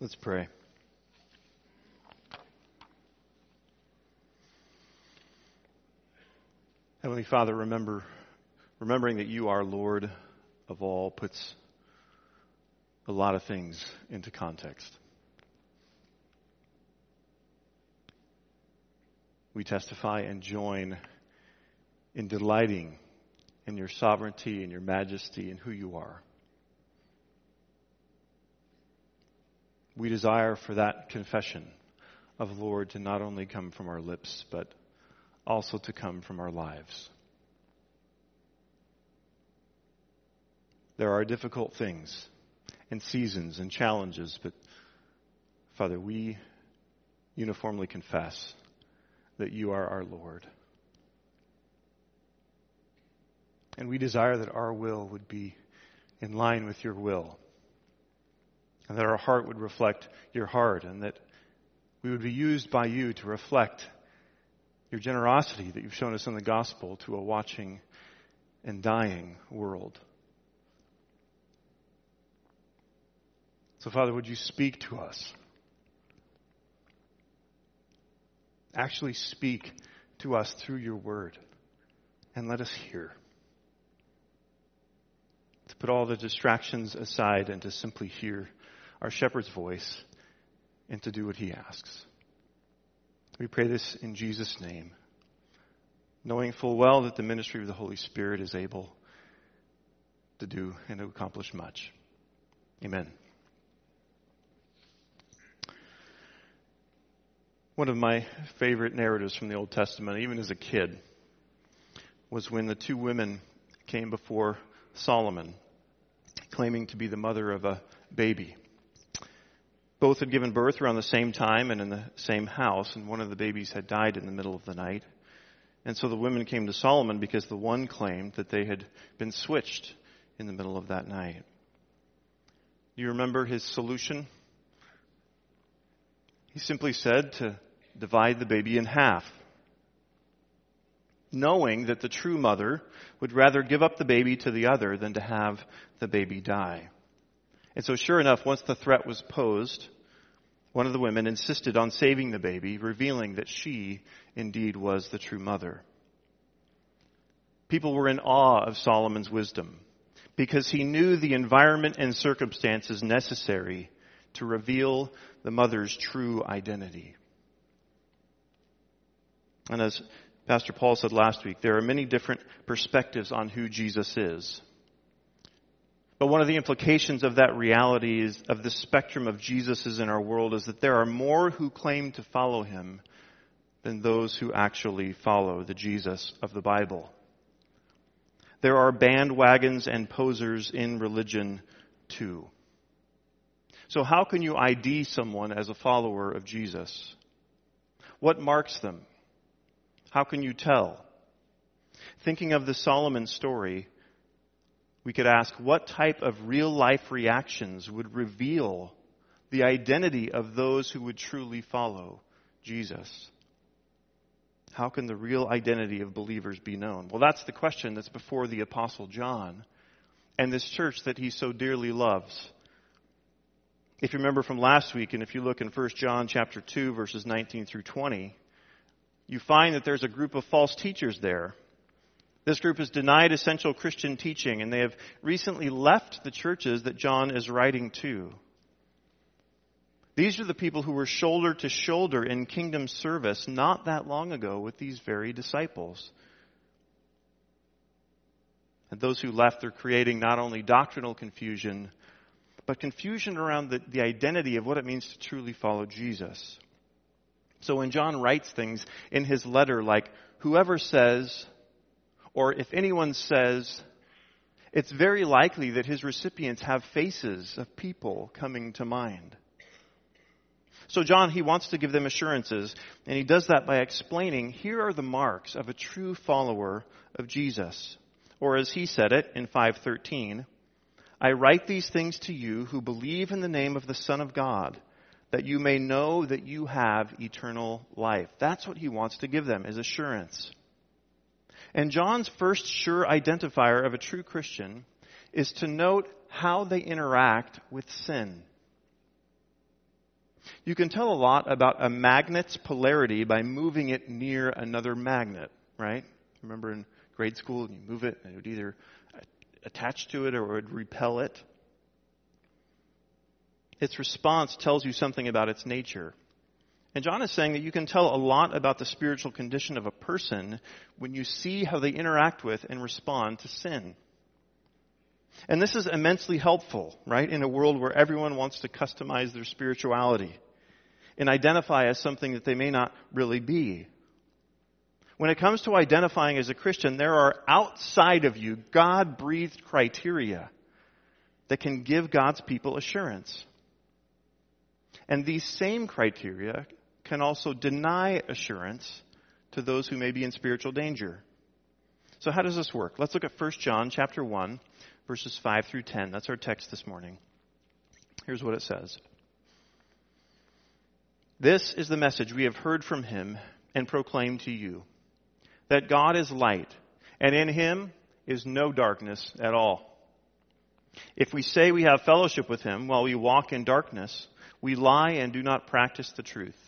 Let's pray. Heavenly Father, remember, remembering that you are Lord of all puts a lot of things into context. We testify and join in delighting in your sovereignty and your majesty and who you are. We desire for that confession of Lord to not only come from our lips, but also to come from our lives. There are difficult things and seasons and challenges, but Father, we uniformly confess that you are our Lord. And we desire that our will would be in line with your will and that our heart would reflect your heart, and that we would be used by you to reflect your generosity that you've shown us in the gospel to a watching and dying world. So, Father, would you speak to us? Actually, speak to us through your word and let us hear. To put all the distractions aside and to simply hear our shepherd's voice and to do what he asks. We pray this in Jesus' name, knowing full well that the ministry of the Holy Spirit is able to do and to accomplish much. Amen. One of my favorite narratives from the Old Testament, even as a kid, was when the two women came before Solomon, claiming to be the mother of a baby. Both had given birth around the same time and in the same house, and one of the babies had died in the middle of the night. And so the women came to Solomon because the one claimed that they had been switched in the middle of that night. Do you remember his solution? He simply said to divide the baby in half, knowing that the true mother would rather give up the baby to the other than to have the baby die. And so, sure enough, once the threat was posed, one of the women insisted on saving the baby, revealing that she indeed was the true mother. People were in awe of Solomon's wisdom because he knew the environment and circumstances necessary to reveal the mother's true identity. And as Pastor Paul said last week, there are many different perspectives on who Jesus is. But one of the implications of that reality is, of the spectrum of Jesus in our world is that there are more who claim to follow him than those who actually follow the Jesus of the Bible. There are bandwagons and posers in religion too. So how can you ID someone as a follower of Jesus? What marks them? How can you tell? Thinking of the Solomon story, we could ask what type of real life reactions would reveal the identity of those who would truly follow Jesus? How can the real identity of believers be known? Well, that's the question that's before the Apostle John and this church that he so dearly loves. If you remember from last week, and if you look in 1 John chapter 2, verses 19 through 20, you find that there's a group of false teachers there this group has denied essential Christian teaching, and they have recently left the churches that John is writing to. These are the people who were shoulder to shoulder in kingdom service not that long ago with these very disciples. And those who left are creating not only doctrinal confusion, but confusion around the, the identity of what it means to truly follow Jesus. So when John writes things in his letter like, whoever says, or if anyone says, it's very likely that his recipients have faces of people coming to mind. So John, he wants to give them assurances, and he does that by explaining, here are the marks of a true follower of Jesus. Or as he said it in 513, I write these things to you who believe in the name of the Son of God, that you may know that you have eternal life. That's what he wants to give them, is assurance. And John's first sure identifier of a true Christian is to note how they interact with sin. You can tell a lot about a magnet's polarity by moving it near another magnet, right? Remember in grade school, you move it and it would either attach to it or it would repel it. Its response tells you something about its nature. And John is saying that you can tell a lot about the spiritual condition of a person when you see how they interact with and respond to sin. And this is immensely helpful, right, in a world where everyone wants to customize their spirituality and identify as something that they may not really be. When it comes to identifying as a Christian, there are outside of you God breathed criteria that can give God's people assurance. And these same criteria can also deny assurance to those who may be in spiritual danger. So how does this work? Let's look at 1 John chapter 1 verses 5 through 10. That's our text this morning. Here's what it says. This is the message we have heard from him and proclaimed to you that God is light, and in him is no darkness at all. If we say we have fellowship with him while we walk in darkness, we lie and do not practice the truth.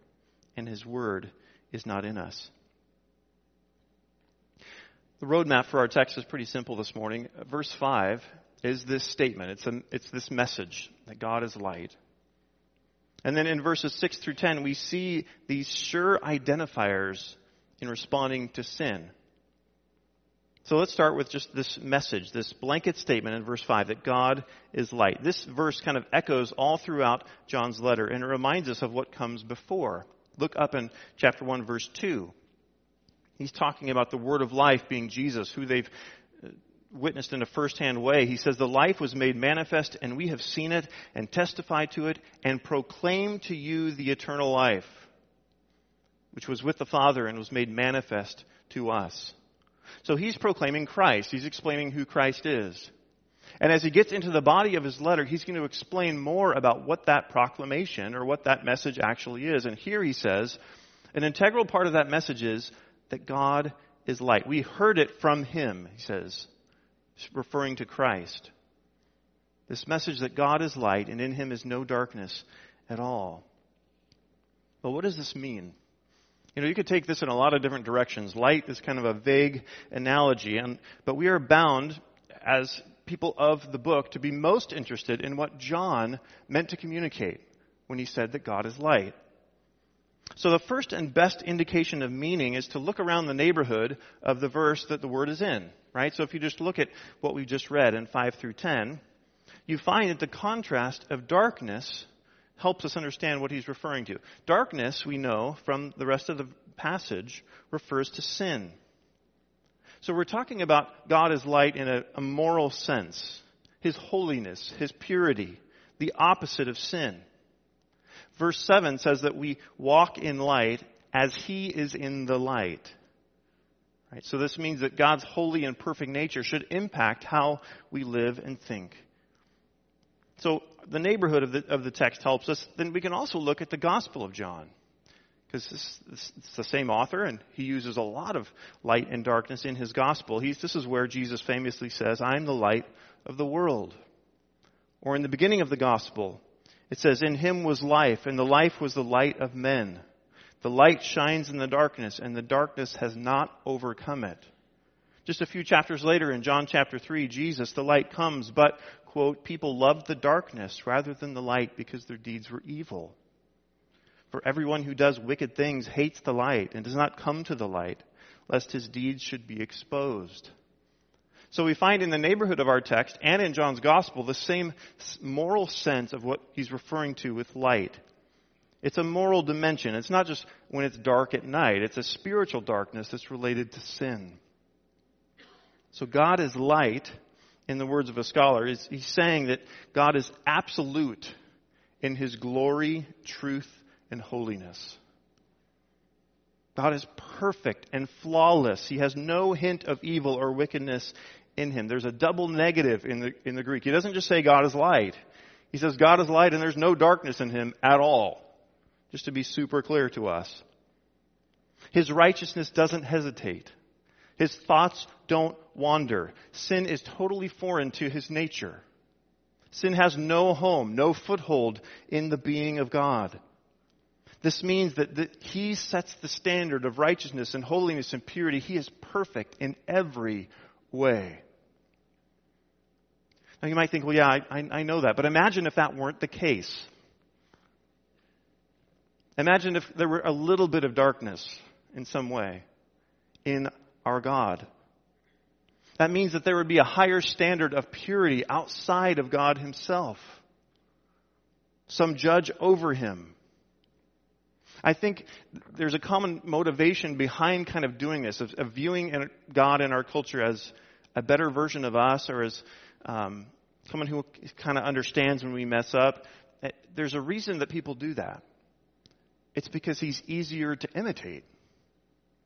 and his word is not in us. The roadmap for our text is pretty simple this morning. Verse 5 is this statement. It's, it's this message that God is light. And then in verses 6 through 10, we see these sure identifiers in responding to sin. So let's start with just this message, this blanket statement in verse 5 that God is light. This verse kind of echoes all throughout John's letter and it reminds us of what comes before. Look up in chapter 1 verse 2. He's talking about the word of life being Jesus, who they've uh, witnessed in a first-hand way. He says, The life was made manifest, and we have seen it, and testified to it, and proclaimed to you the eternal life, which was with the Father and was made manifest to us. So he's proclaiming Christ. He's explaining who Christ is. And as he gets into the body of his letter, he's going to explain more about what that proclamation or what that message actually is. And here he says, an integral part of that message is that God is light. We heard it from him, he says, referring to Christ. This message that God is light and in him is no darkness at all. But what does this mean? You know, you could take this in a lot of different directions. Light is kind of a vague analogy, and, but we are bound as people of the book to be most interested in what John meant to communicate when he said that God is light. So the first and best indication of meaning is to look around the neighborhood of the verse that the word is in, right? So if you just look at what we just read in 5 through 10, you find that the contrast of darkness helps us understand what he's referring to. Darkness, we know from the rest of the passage, refers to sin. So we're talking about God as light in a, a moral sense. His holiness, His purity, the opposite of sin. Verse 7 says that we walk in light as He is in the light. Right? So this means that God's holy and perfect nature should impact how we live and think. So the neighborhood of the, of the text helps us. Then we can also look at the Gospel of John. Because it's the same author, and he uses a lot of light and darkness in his gospel. He's, this is where Jesus famously says, I am the light of the world. Or in the beginning of the gospel, it says, In him was life, and the life was the light of men. The light shines in the darkness, and the darkness has not overcome it. Just a few chapters later in John chapter 3, Jesus, the light comes, but, quote, people loved the darkness rather than the light because their deeds were evil. For everyone who does wicked things hates the light and does not come to the light, lest his deeds should be exposed. So we find in the neighborhood of our text and in John's gospel the same moral sense of what he's referring to with light. It's a moral dimension. It's not just when it's dark at night. It's a spiritual darkness that's related to sin. So God is light, in the words of a scholar. He's saying that God is absolute in his glory, truth, and holiness. God is perfect and flawless. He has no hint of evil or wickedness in him. There's a double negative in the, in the Greek. He doesn't just say God is light. He says God is light and there's no darkness in him at all. Just to be super clear to us. His righteousness doesn't hesitate. His thoughts don't wander. Sin is totally foreign to his nature. Sin has no home, no foothold in the being of God. This means that, that he sets the standard of righteousness and holiness and purity. He is perfect in every way. Now you might think, well, yeah, I, I know that, but imagine if that weren't the case. Imagine if there were a little bit of darkness in some way in our God. That means that there would be a higher standard of purity outside of God Himself. Some judge over Him. I think there's a common motivation behind kind of doing this, of, of viewing God in our culture as a better version of us or as um, someone who kind of understands when we mess up. Eh, there's a reason that people do that. It's because he's easier to imitate,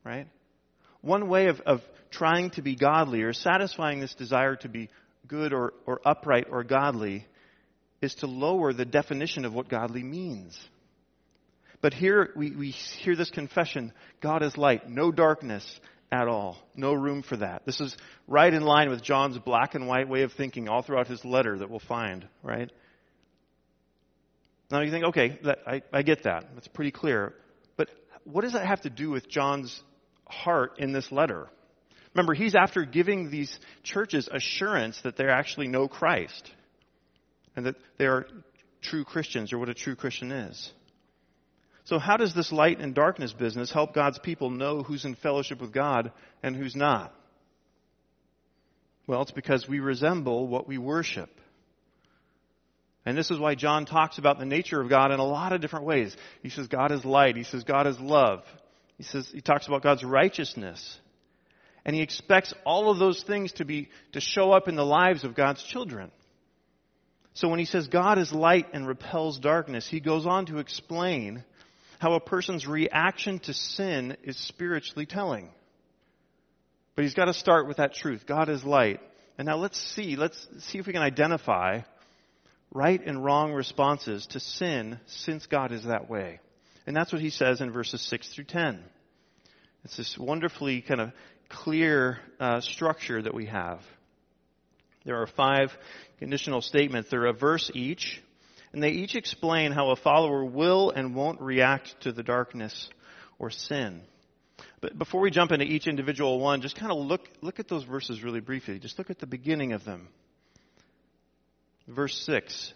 right? One way of, of trying to be godly or satisfying this desire to be good or, or upright or godly is to lower the definition of what godly means. But here we, we hear this confession God is light, no darkness at all. No room for that. This is right in line with John's black and white way of thinking all throughout his letter that we'll find, right? Now you think, okay, that, I, I get that. That's pretty clear. But what does that have to do with John's heart in this letter? Remember, he's after giving these churches assurance that they actually know Christ and that they are true Christians or what a true Christian is. So how does this light and darkness business help God's people know who's in fellowship with God and who's not? Well, it's because we resemble what we worship. And this is why John talks about the nature of God in a lot of different ways. He says God is light. He says God is love. He says he talks about God's righteousness. And he expects all of those things to be to show up in the lives of God's children. So when he says God is light and repels darkness, he goes on to explain how a person's reaction to sin is spiritually telling. But he's got to start with that truth. God is light. And now let's see, let's see if we can identify right and wrong responses to sin since God is that way. And that's what he says in verses 6 through 10. It's this wonderfully kind of clear uh, structure that we have. There are five conditional statements. They're a verse each and they each explain how a follower will and won't react to the darkness or sin. But before we jump into each individual one, just kind of look, look at those verses really briefly. Just look at the beginning of them. Verse 6,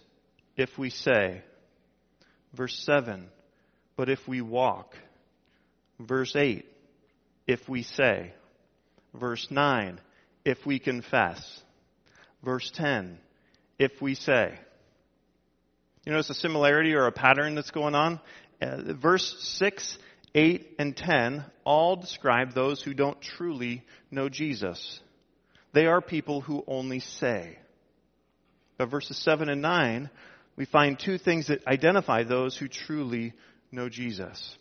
if we say. Verse 7, but if we walk. Verse 8, if we say. Verse 9, if we confess. Verse 10, if we say. You notice a similarity or a pattern that's going on? Uh, verse 6, 8, and 10 all describe those who don't truly know Jesus. They are people who only say. But verses 7 and 9, we find two things that identify those who truly know Jesus.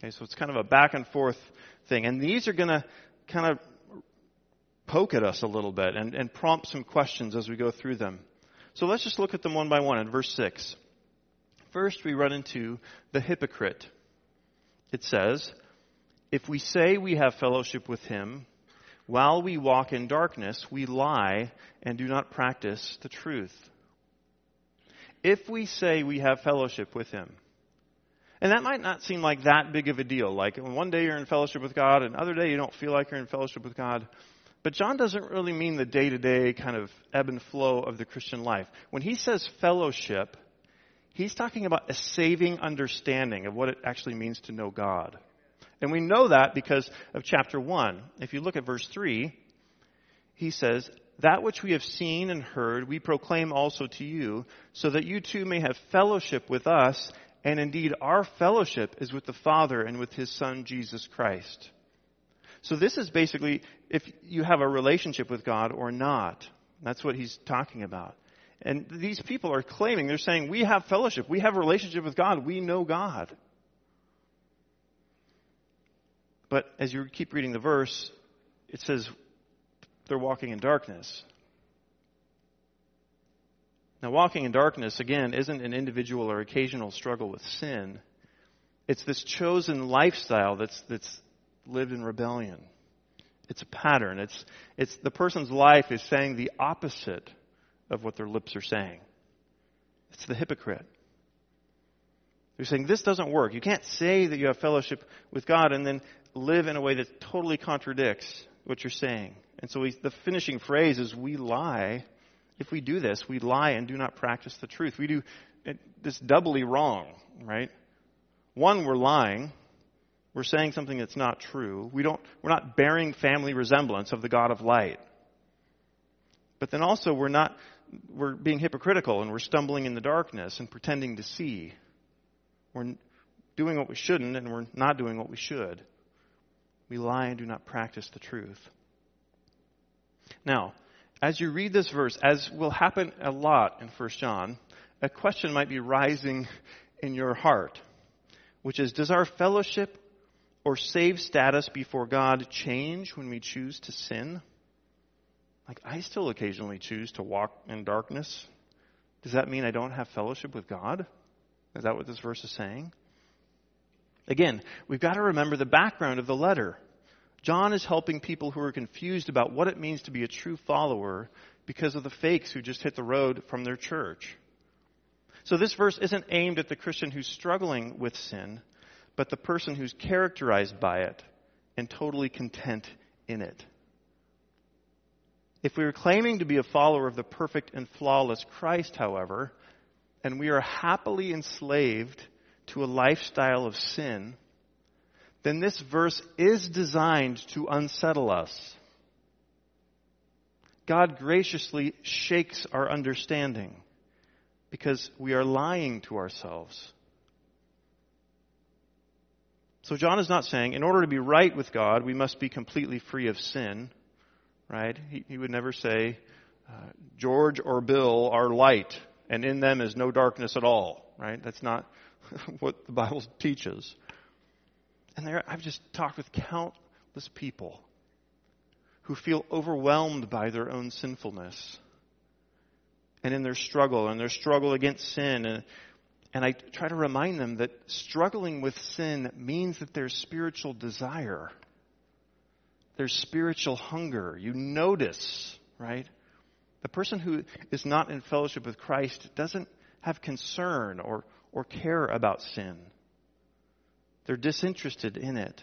Okay, so it's kind of a back and forth thing. And these are going to kind of poke at us a little bit and, and prompt some questions as we go through them. So let's just look at them one by one in verse 6. First, we run into the hypocrite. It says, If we say we have fellowship with him, while we walk in darkness, we lie and do not practice the truth. If we say we have fellowship with him, and that might not seem like that big of a deal. Like one day you're in fellowship with God, and another day you don't feel like you're in fellowship with God. But John doesn't really mean the day to day kind of ebb and flow of the Christian life. When he says fellowship, he's talking about a saving understanding of what it actually means to know God. And we know that because of chapter 1. If you look at verse 3, he says, That which we have seen and heard, we proclaim also to you, so that you too may have fellowship with us, and indeed our fellowship is with the Father and with his Son, Jesus Christ. So this is basically if you have a relationship with God or not. That's what he's talking about. And these people are claiming, they're saying, we have fellowship, we have a relationship with God, we know God. But as you keep reading the verse, it says they're walking in darkness. Now, walking in darkness, again, isn't an individual or occasional struggle with sin. It's this chosen lifestyle that's, that's lived in rebellion. It's a pattern. It's, it's the person's life is saying the opposite of what their lips are saying. It's the hypocrite. They're saying this doesn't work. You can't say that you have fellowship with God and then live in a way that totally contradicts what you're saying. And so we, the finishing phrase is we lie if we do this, we lie and do not practice the truth. We do this doubly wrong, right? One, we're lying. We're saying something that's not true. We don't, we're not bearing family resemblance of the God of light. But then also we're not, we're being hypocritical and we're stumbling in the darkness and pretending to see. We're doing what we shouldn't and we're not doing what we should. We lie and do not practice the truth. Now, as you read this verse, as will happen a lot in 1 John, a question might be rising in your heart, which is Does our fellowship or save status before God change when we choose to sin? Like, I still occasionally choose to walk in darkness. Does that mean I don't have fellowship with God? Is that what this verse is saying? Again, we've got to remember the background of the letter. John is helping people who are confused about what it means to be a true follower because of the fakes who just hit the road from their church. So this verse isn't aimed at the Christian who's struggling with sin, but the person who's characterized by it and totally content in it. If we are claiming to be a follower of the perfect and flawless Christ, however, and we are happily enslaved to a lifestyle of sin, then this verse is designed to unsettle us. God graciously shakes our understanding because we are lying to ourselves. So John is not saying, in order to be right with God, we must be completely free of sin, right? He, he would never say, uh, George or Bill are light, and in them is no darkness at all, right? That's not what the Bible teaches. And there, I've just talked with countless people who feel overwhelmed by their own sinfulness and in their struggle and their struggle against sin. And, and I try to remind them that struggling with sin means that there's spiritual desire. There's spiritual hunger. You notice, right? The person who is not in fellowship with Christ doesn't have concern or, or care about sin. They're disinterested in it.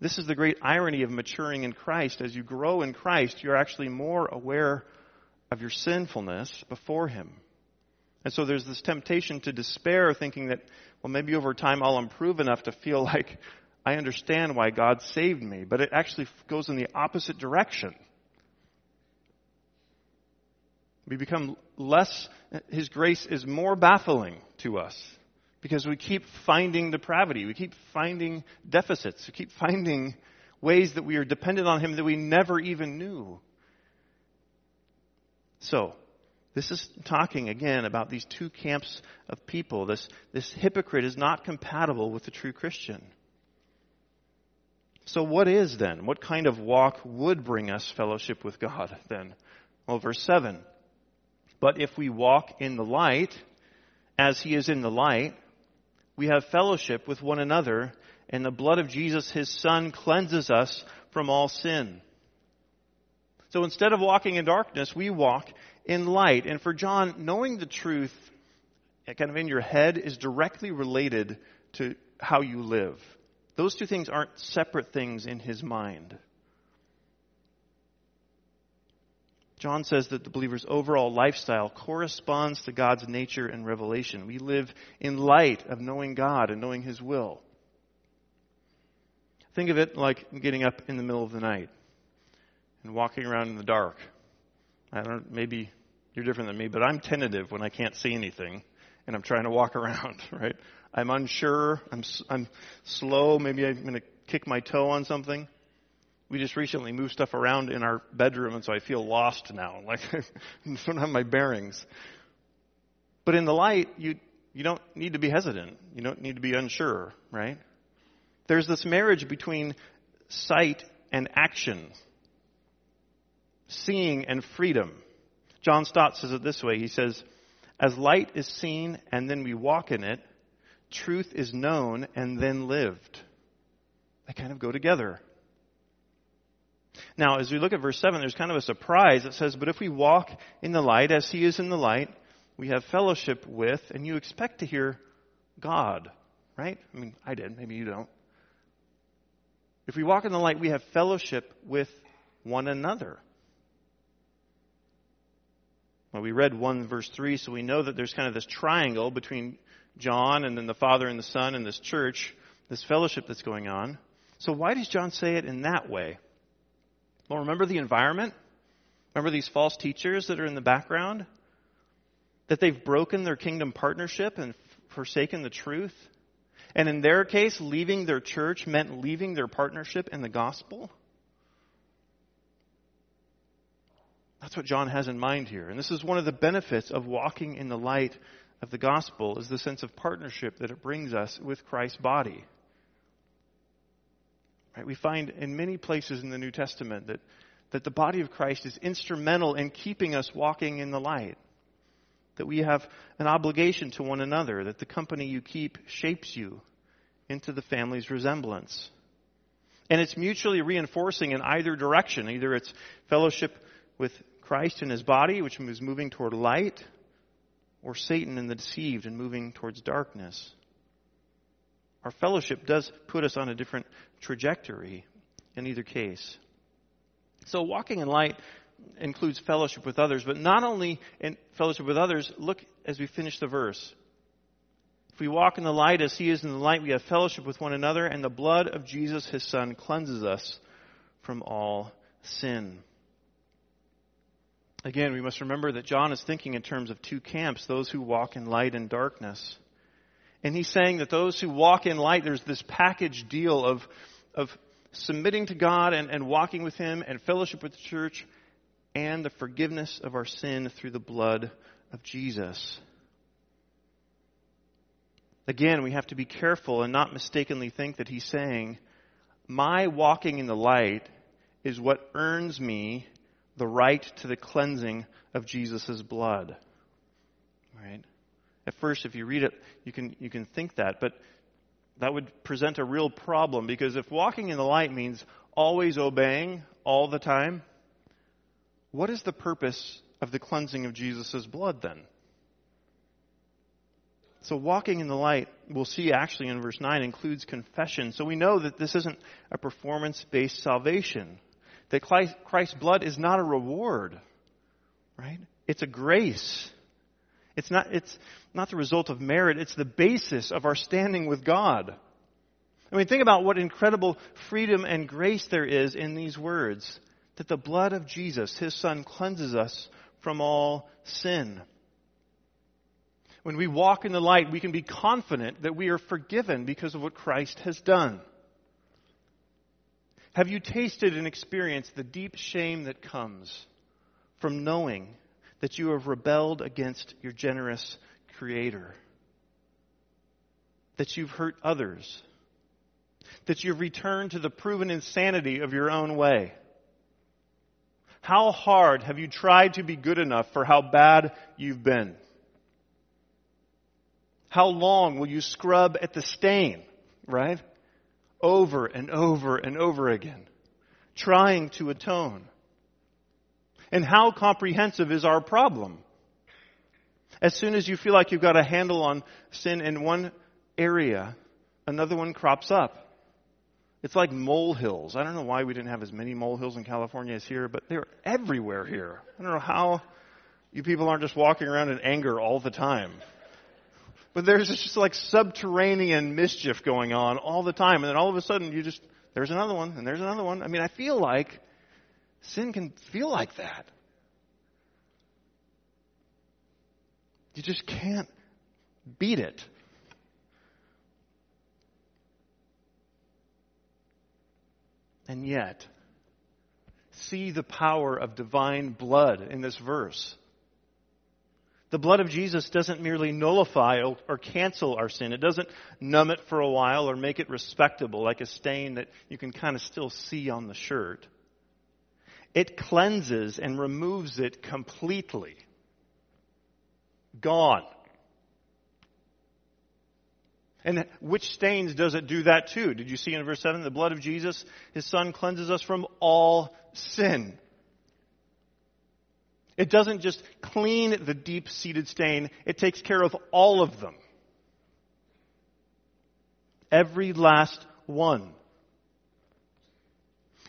This is the great irony of maturing in Christ. As you grow in Christ, you're actually more aware of your sinfulness before Him. And so there's this temptation to despair, thinking that, well, maybe over time I'll improve enough to feel like I understand why God saved me. But it actually goes in the opposite direction. We become less, His grace is more baffling to us because we keep finding depravity. We keep finding deficits. We keep finding ways that we are dependent on Him that we never even knew. So, this is talking again about these two camps of people. This, this hypocrite is not compatible with the true Christian. So, what is then? What kind of walk would bring us fellowship with God then? Well, verse 7. But if we walk in the light, as He is in the light, we have fellowship with one another, and the blood of Jesus, his Son, cleanses us from all sin. So instead of walking in darkness, we walk in light. And for John, knowing the truth eh, kind of in your head is directly related to how you live. Those two things aren't separate things in his mind. John says that the believer's overall lifestyle corresponds to God's nature and revelation. We live in light of knowing God and knowing His will. Think of it like getting up in the middle of the night and walking around in the dark. I don't maybe you're different than me, but I'm tentative when I can't see anything and I'm trying to walk around, right? I'm unsure, I'm I'm slow, maybe I'm going to kick my toe on something. we just recently moved stuff around in our bedroom, and so I feel lost now. Like I don't have my bearings. But in the light, you you don't need to be hesitant. You don't need to be unsure, right? There's this marriage between sight and action, seeing and freedom. John Stott says it this way. He says, "As light is seen and then we walk in it, truth is known and then lived." They kind of go together. Now, as we look at verse 7, there's kind of a surprise. It says, But if we walk in the light as he is in the light, we have fellowship with, and you expect to hear God, right? I mean, I did. Maybe you don't. If we walk in the light, we have fellowship with one another. Well, we read 1 verse 3, so we know that there's kind of this triangle between John and then the Father and the Son and this church, this fellowship that's going on. So why does John say it in that way? Well, remember the environment? Remember these false teachers that are in the background? That they've broken their kingdom partnership and forsaken the truth? And in their case, leaving their church meant leaving their partnership in the gospel? That's what John has in mind here. And this is one of the benefits of walking in the light of the gospel is the sense of partnership that it brings us with Christ's body. Right? We find in many places in the New Testament that, that the body of Christ is instrumental in keeping us walking in the light. That we have an obligation to one another, that the company you keep shapes you into the family's resemblance. And it's mutually reinforcing in either direction. Either it's fellowship with Christ and his body, which is moving toward light, or Satan and the deceived and moving towards darkness. Our fellowship does put us on a different trajectory in either case. So walking in light includes fellowship with others, but not only in fellowship with others, look as we finish the verse. If we walk in the light as he is in the light, we have fellowship with one another, and the blood of Jesus, his son, cleanses us from all sin. Again, we must remember that John is thinking in terms of two camps those who walk in light and darkness. And he's saying that those who walk in light, there's this package deal of, of submitting to God and, and walking with Him and fellowship with the church and the forgiveness of our sin through the blood of Jesus. Again, we have to be careful and not mistakenly think that he's saying, My walking in the light is what earns me the right to the cleansing of Jesus' blood. Right? At first, if you read it, you can, you can think that, but that would present a real problem because if walking in the light means always obeying all the time, what is the purpose of the cleansing of Jesus' blood then? So, walking in the light, we'll see actually in verse 9, includes confession. So, we know that this isn't a performance based salvation. That Christ's blood is not a reward, right? It's a grace. It's not, it's not the result of merit, it's the basis of our standing with God. I mean, think about what incredible freedom and grace there is in these words that the blood of Jesus, his son, cleanses us from all sin. When we walk in the light, we can be confident that we are forgiven because of what Christ has done. Have you tasted and experienced the deep shame that comes from knowing that you have rebelled against your generous Creator, that you've hurt others, that you've returned to the proven insanity of your own way. How hard have you tried to be good enough for how bad you've been? How long will you scrub at the stain, right? Over and over and over again, trying to atone. And how comprehensive is our problem? As soon as you feel like you've got a handle on sin in one area, another one crops up. It's like molehills. I don't know why we didn't have as many molehills in California as here, but they're everywhere here. I don't know how you people aren't just walking around in anger all the time. But there's just like subterranean mischief going on all the time. And then all of a sudden you just, there's another one, and there's another one. I mean, I feel like Sin can feel like that. You just can't beat it. And yet, see the power of divine blood in this verse. The blood of Jesus doesn't merely nullify or cancel our sin. It doesn't numb it for a while or make it respectable like a stain that you can kind of still see on the shirt. It cleanses and removes it completely. Gone. And which stains does it do that to? Did you see in verse 7? The blood of Jesus, his son, cleanses us from all sin. It doesn't just clean the deep seated stain, it takes care of all of them. Every last one.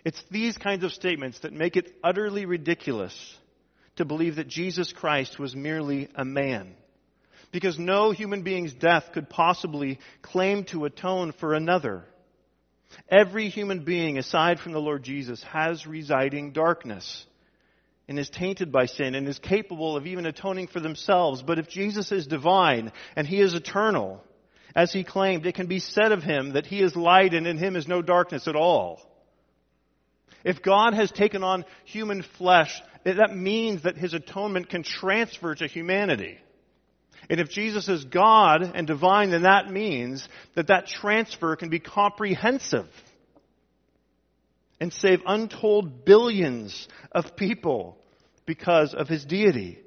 It's these kinds of statements that make it utterly ridiculous to believe that Jesus Christ was merely a man. Because no human being's death could possibly claim to atone for another. Every human being, aside from the Lord Jesus, has residing darkness and is tainted by sin and is capable of even atoning for themselves. But if Jesus is divine and he is eternal, as he claimed, it can be said of him that he is light and in him is no darkness at all. If God has taken on human flesh, that means that his atonement can transfer to humanity. And if Jesus is God and divine, then that means that that transfer can be comprehensive and save untold billions of people because of his deity.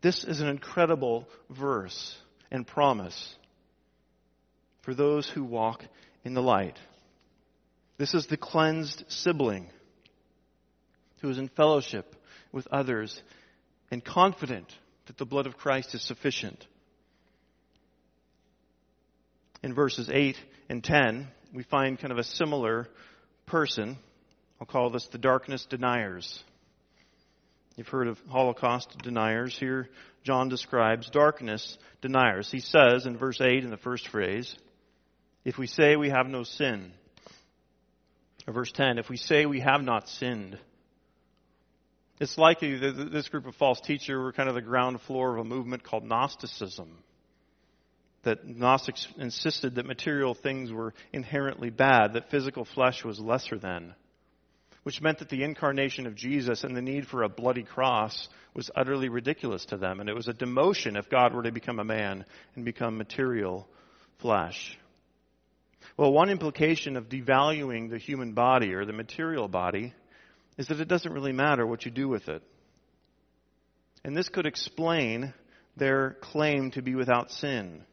This is an incredible verse and promise for those who walk in the light. This is the cleansed sibling who is in fellowship with others and confident that the blood of Christ is sufficient. In verses 8 and 10, we find kind of a similar person. I'll call this the darkness deniers. You've heard of Holocaust deniers. Here, John describes darkness deniers. He says in verse 8, in the first phrase, if we say we have no sin, or verse 10, if we say we have not sinned, it's likely that this group of false teachers were kind of the ground floor of a movement called Gnosticism. That Gnostics insisted that material things were inherently bad, that physical flesh was lesser than, which meant that the incarnation of Jesus and the need for a bloody cross was utterly ridiculous to them, and it was a demotion if God were to become a man and become material flesh. Well, one implication of devaluing the human body or the material body is that it doesn't really matter what you do with it. And this could explain their claim to be without sin,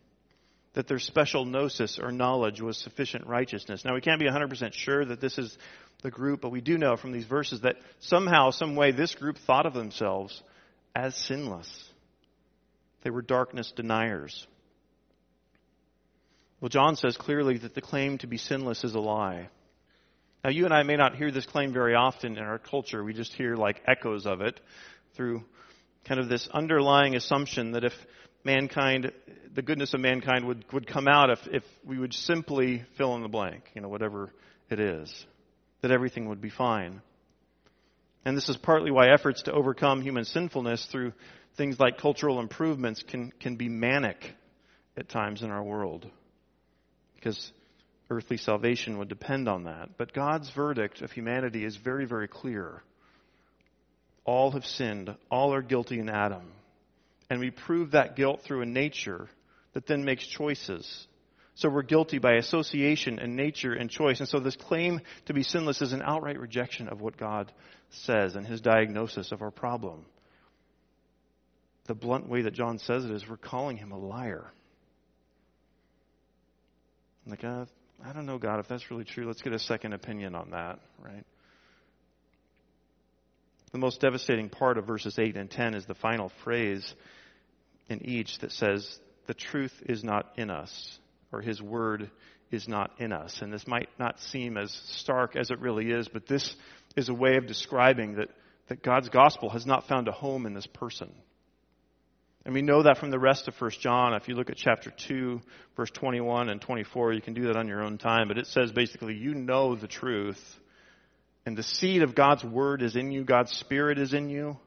that their special gnosis or knowledge was sufficient righteousness. Now, we can't be 100% sure that this is the group, but we do know from these verses that somehow, some way, this group thought of themselves as sinless. They were darkness deniers. Well, John says clearly that the claim to be sinless is a lie. Now, you and I may not hear this claim very often in our culture. We just hear like echoes of it through kind of this underlying assumption that if mankind, the goodness of mankind would, would come out if, if we would simply fill in the blank, you know, whatever it is, that everything would be fine. And this is partly why efforts to overcome human sinfulness through things like cultural improvements can, can be manic at times in our world. Because earthly salvation would depend on that. But God's verdict of humanity is very, very clear. All have sinned, all are guilty in Adam. And we prove that guilt through a nature that then makes choices. So we're guilty by association and nature and choice. And so this claim to be sinless is an outright rejection of what God says and his diagnosis of our problem. The blunt way that John says it is we're calling him a liar. Like, uh, I don't know, God, if that's really true. Let's get a second opinion on that, right? The most devastating part of verses 8 and 10 is the final phrase in each that says, The truth is not in us, or His word is not in us. And this might not seem as stark as it really is, but this is a way of describing that, that God's gospel has not found a home in this person. And we know that from the rest of 1 John. If you look at chapter 2, verse 21 and 24, you can do that on your own time. But it says basically, you know the truth. And the seed of God's word is in you. God's spirit is in you,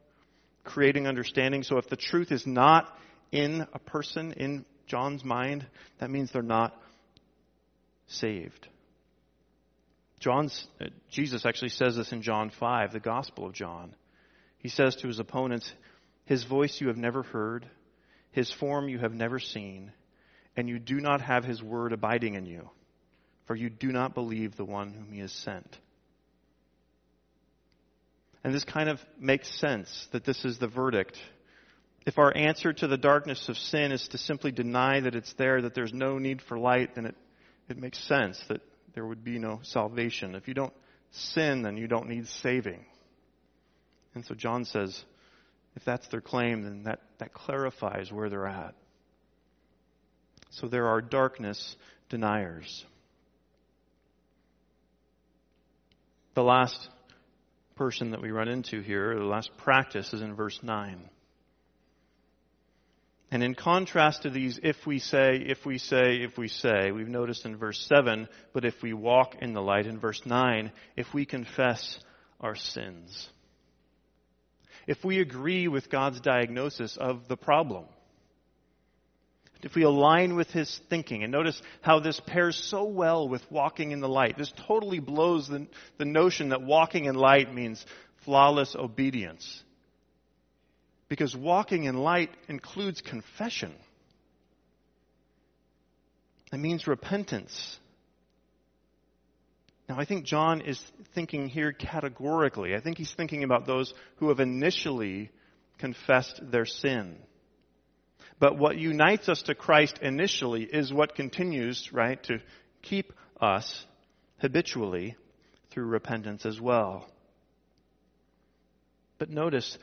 creating understanding. So if the truth is not in a person, in John's mind, that means they're not saved. John's, uh, Jesus actually says this in John 5, the Gospel of John. He says to his opponents, His voice you have never heard, His form you have never seen, and you do not have His word abiding in you, for you do not believe the one whom He has sent. And this kind of makes sense that this is the verdict. If our answer to the darkness of sin is to simply deny that it's there, that there's no need for light, then it, it makes sense that there would be no salvation. If you don't sin, then you don't need saving. And so John says, if that's their claim, then that, that clarifies where they're at. So there are darkness deniers. The last person that we run into here, the last practice, is in verse 9. And in contrast to these, if we say, if we say, if we say, we've noticed in verse 7, but if we walk in the light, in verse 9, if we confess our sins. If we agree with God's diagnosis of the problem. If we align with His thinking, and notice how this pairs so well with walking in the light. This totally blows the, the notion that walking in light means flawless obedience. Because walking in light includes confession. It means repentance. Now, I think John is thinking here categorically. I think he's thinking about those who have initially confessed their sin. But what unites us to Christ initially is what continues, right, to keep us habitually through repentance as well. But notice,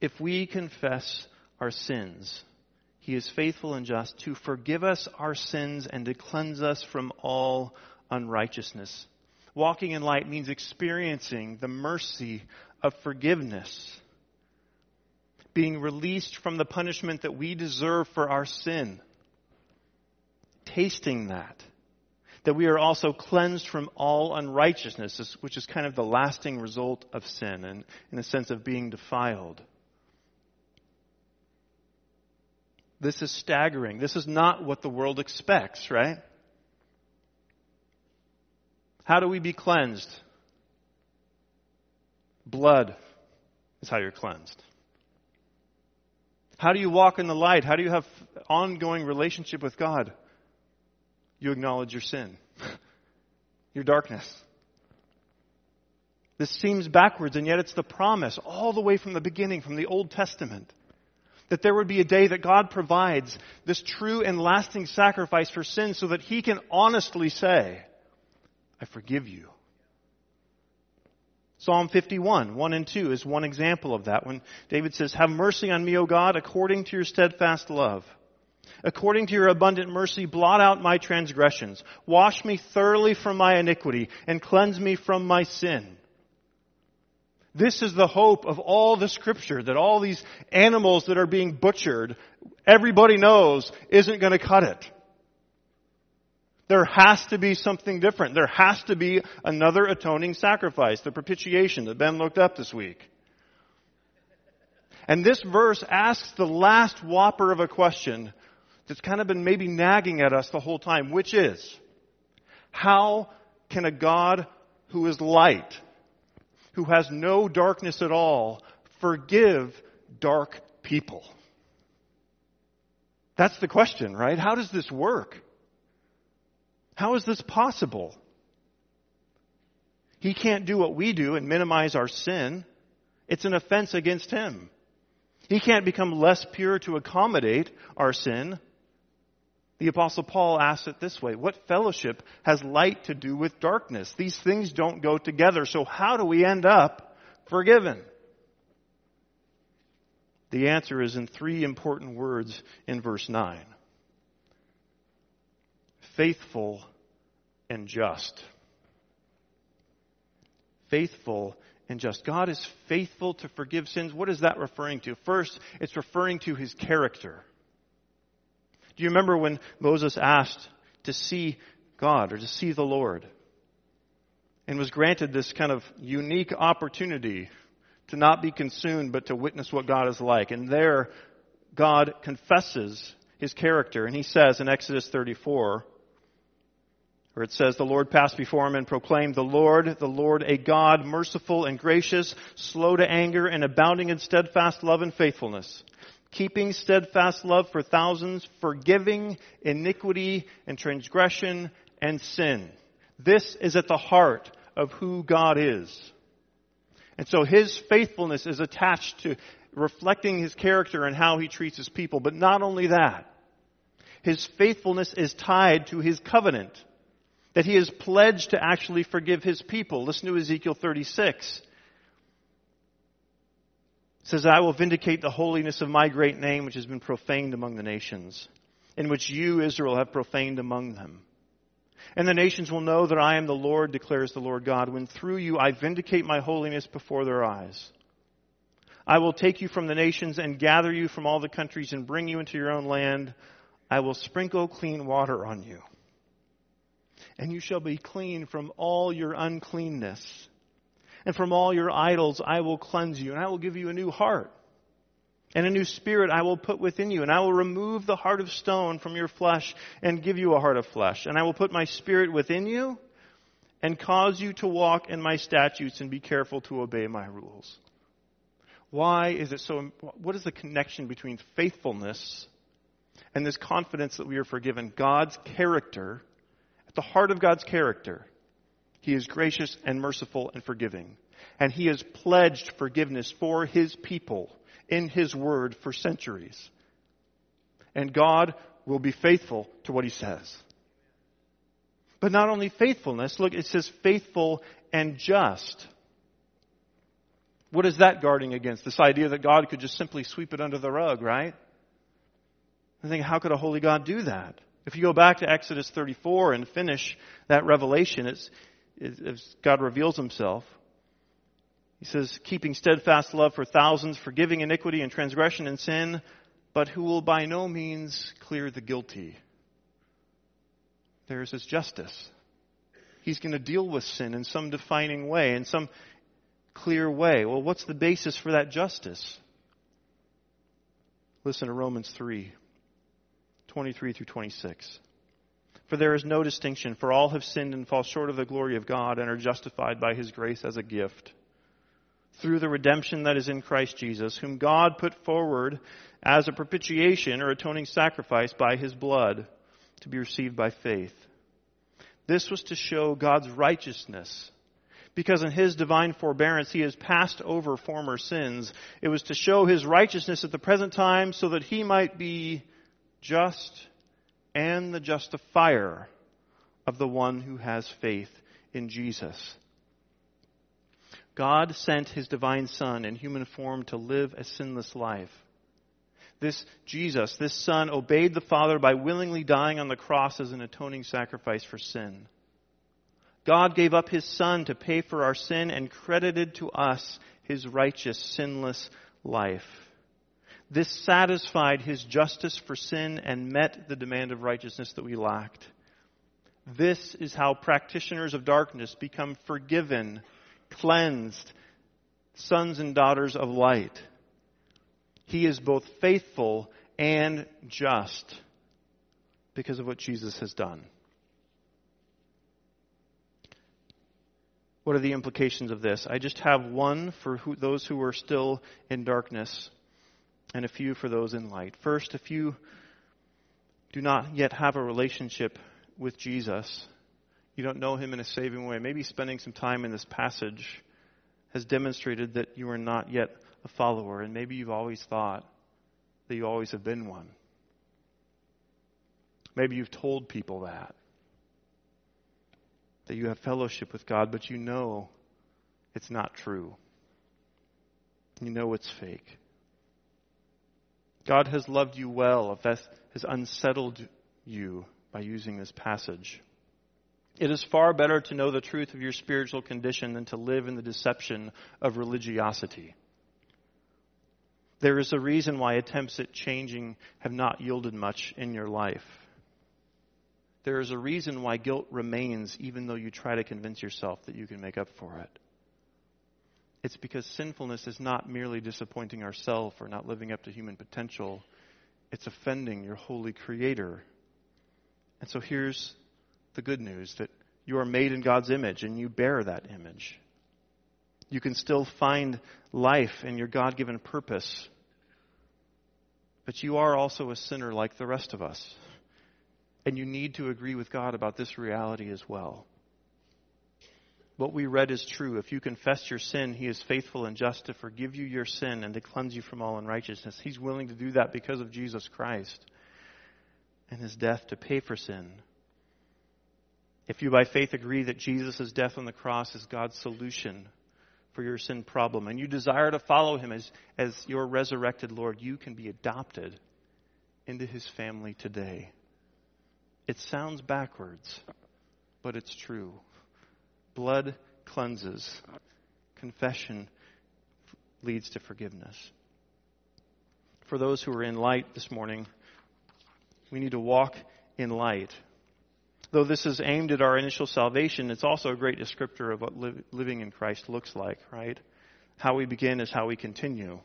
if we confess our sins, he is faithful and just to forgive us our sins and to cleanse us from all unrighteousness. Walking in light means experiencing the mercy of forgiveness, being released from the punishment that we deserve for our sin, tasting that, that we are also cleansed from all unrighteousness, which is kind of the lasting result of sin and in a sense of being defiled. This is staggering. This is not what the world expects, right? How do we be cleansed? Blood is how you're cleansed. How do you walk in the light? How do you have ongoing relationship with God? You acknowledge your sin, your darkness. This seems backwards, and yet it's the promise all the way from the beginning, from the Old Testament that there would be a day that God provides this true and lasting sacrifice for sin so that he can honestly say, I forgive you. Psalm 51, 1 and 2 is one example of that when David says, Have mercy on me, O God, according to your steadfast love. According to your abundant mercy, blot out my transgressions. Wash me thoroughly from my iniquity and cleanse me from my sin. This is the hope of all the scripture that all these animals that are being butchered, everybody knows isn't going to cut it. There has to be something different. There has to be another atoning sacrifice, the propitiation that Ben looked up this week. And this verse asks the last whopper of a question that's kind of been maybe nagging at us the whole time, which is, how can a God who is light, who has no darkness at all, forgive dark people? That's the question, right? How does this work? How is this possible? He can't do what we do and minimize our sin. It's an offense against him. He can't become less pure to accommodate our sin. The apostle Paul asks it this way, what fellowship has light to do with darkness? These things don't go together, so how do we end up forgiven? The answer is in three important words in verse 9. Faithful and just. Faithful and just. God is faithful to forgive sins. What is that referring to? First, it's referring to his character. Do you remember when Moses asked to see God or to see the Lord? And was granted this kind of unique opportunity to not be consumed, but to witness what God is like. And there, God confesses his character. And he says in Exodus 34, Or it says, the Lord passed before him and proclaimed, the Lord, the Lord, a God, merciful and gracious, slow to anger and abounding in steadfast love and faithfulness, keeping steadfast love for thousands, forgiving iniquity and transgression and sin. This is at the heart of who God is. And so his faithfulness is attached to reflecting his character and how he treats his people. But not only that, his faithfulness is tied to his covenant. That he has pledged to actually forgive his people. Listen to Ezekiel 36. It says, I will vindicate the holiness of my great name, which has been profaned among the nations, in which you, Israel, have profaned among them. And the nations will know that I am the Lord, declares the Lord God, when through you I vindicate my holiness before their eyes. I will take you from the nations and gather you from all the countries and bring you into your own land. I will sprinkle clean water on you. And you shall be clean from all your uncleanness. And from all your idols I will cleanse you, and I will give you a new heart and a new spirit I will put within you, and I will remove the heart of stone from your flesh and give you a heart of flesh. And I will put my spirit within you and cause you to walk in my statutes and be careful to obey my rules. Why is it so? What is the connection between faithfulness and this confidence that we are forgiven? God's character, the heart of God's character, He is gracious and merciful and forgiving. And He has pledged forgiveness for His people in His Word for centuries. And God will be faithful to what He says. But not only faithfulness, look, it says faithful and just. What is that guarding against? This idea that God could just simply sweep it under the rug, right? I think, how could a holy God do that? If you go back to Exodus 34 and finish that revelation, it's, it's God reveals himself. He says, keeping steadfast love for thousands, forgiving iniquity and transgression and sin, but who will by no means clear the guilty. There is his justice. He's going to deal with sin in some defining way, in some clear way. Well, what's the basis for that justice? Listen to Romans 3 23 through 26. For there is no distinction, for all have sinned and fall short of the glory of God and are justified by his grace as a gift through the redemption that is in Christ Jesus, whom God put forward as a propitiation or atoning sacrifice by his blood to be received by faith. This was to show God's righteousness. Because in his divine forbearance he has passed over former sins. It was to show his righteousness at the present time so that he might be just and the justifier of the one who has faith in Jesus. God sent his divine Son in human form to live a sinless life. This Jesus, this Son, obeyed the Father by willingly dying on the cross as an atoning sacrifice for sin. God gave up his Son to pay for our sin and credited to us his righteous, sinless life. This satisfied his justice for sin and met the demand of righteousness that we lacked. This is how practitioners of darkness become forgiven cleansed sons and daughters of light. He is both faithful and just because of what Jesus has done. What are the implications of this? I just have one for who, those who are still in darkness and a few for those in light. First, if you do not yet have a relationship with Jesus, you don't know him in a saving way, maybe spending some time in this passage has demonstrated that you are not yet a follower, and maybe you've always thought that you always have been one. Maybe you've told people that. That you have fellowship with God, but you know it's not true. You know it's fake. God has loved you well if that has unsettled you by using this passage. It is far better to know the truth of your spiritual condition than to live in the deception of religiosity. There is a reason why attempts at changing have not yielded much in your life. There is a reason why guilt remains even though you try to convince yourself that you can make up for it. It's because sinfulness is not merely disappointing ourselves or not living up to human potential. It's offending your holy creator. And so here's the good news that you are made in God's image and you bear that image. You can still find life in your God given purpose. But you are also a sinner like the rest of us. And you need to agree with God about this reality as well. What we read is true. If you confess your sin, He is faithful and just to forgive you your sin and to cleanse you from all unrighteousness. He's willing to do that because of Jesus Christ and His death to pay for sin. If you by faith agree that Jesus' death on the cross is God's solution for your sin problem and you desire to follow Him as, as your resurrected Lord, you can be adopted into His family today. It sounds backwards, but it's true. Blood cleanses. Confession leads to forgiveness. For those who are in light this morning, we need to walk in light. Though this is aimed at our initial salvation, it's also a great descriptor of what li- living in Christ looks like, right? How we begin is how we continue.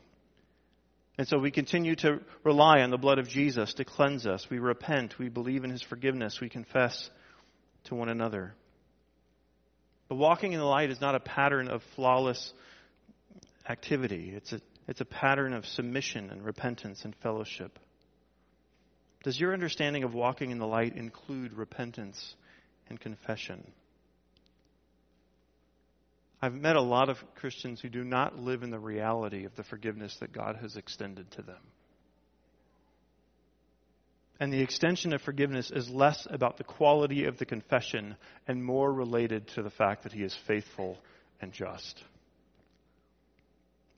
And so we continue to rely on the blood of Jesus to cleanse us. We repent. We believe in his forgiveness. We confess to one another. But walking in the light is not a pattern of flawless activity. It's a, it's a pattern of submission and repentance and fellowship. Does your understanding of walking in the light include repentance and confession? I've met a lot of Christians who do not live in the reality of the forgiveness that God has extended to them. And the extension of forgiveness is less about the quality of the confession and more related to the fact that he is faithful and just.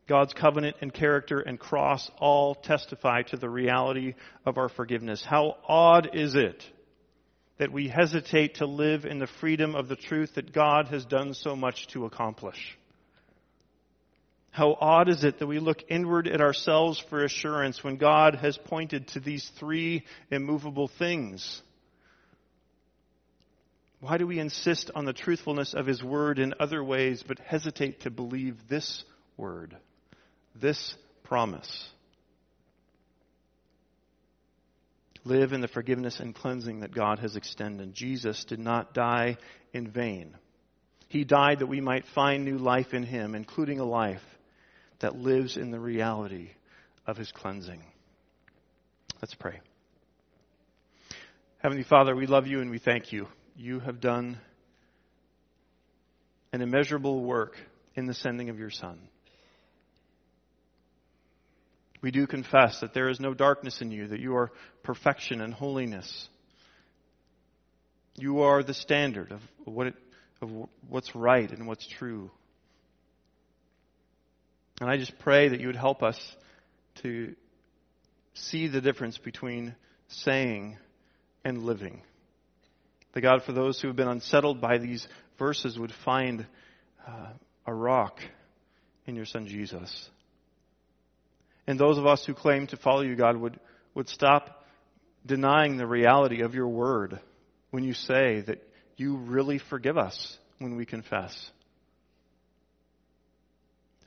God's covenant and character and cross all testify to the reality of our forgiveness. How odd is it that we hesitate to live in the freedom of the truth that God has done so much to accomplish? How odd is it that we look inward at ourselves for assurance when God has pointed to these three immovable things? Why do we insist on the truthfulness of His Word in other ways but hesitate to believe this Word, this promise? Live in the forgiveness and cleansing that God has extended. Jesus did not die in vain. He died that we might find new life in Him, including a life that lives in the reality of his cleansing. Let's pray. Heavenly Father, we love you and we thank you. You have done an immeasurable work in the sending of your Son. We do confess that there is no darkness in you, that you are perfection and holiness. You are the standard of, what it, of what's right and what's true. And I just pray that you would help us to see the difference between saying and living. That God, for those who have been unsettled by these verses, would find uh, a rock in your Son Jesus. And those of us who claim to follow you, God, would, would stop denying the reality of your word when you say that you really forgive us when we confess.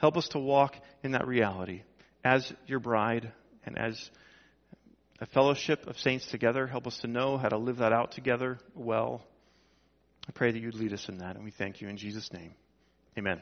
Help us to walk in that reality as your bride and as a fellowship of saints together. Help us to know how to live that out together well. I pray that you'd lead us in that, and we thank you in Jesus' name. Amen.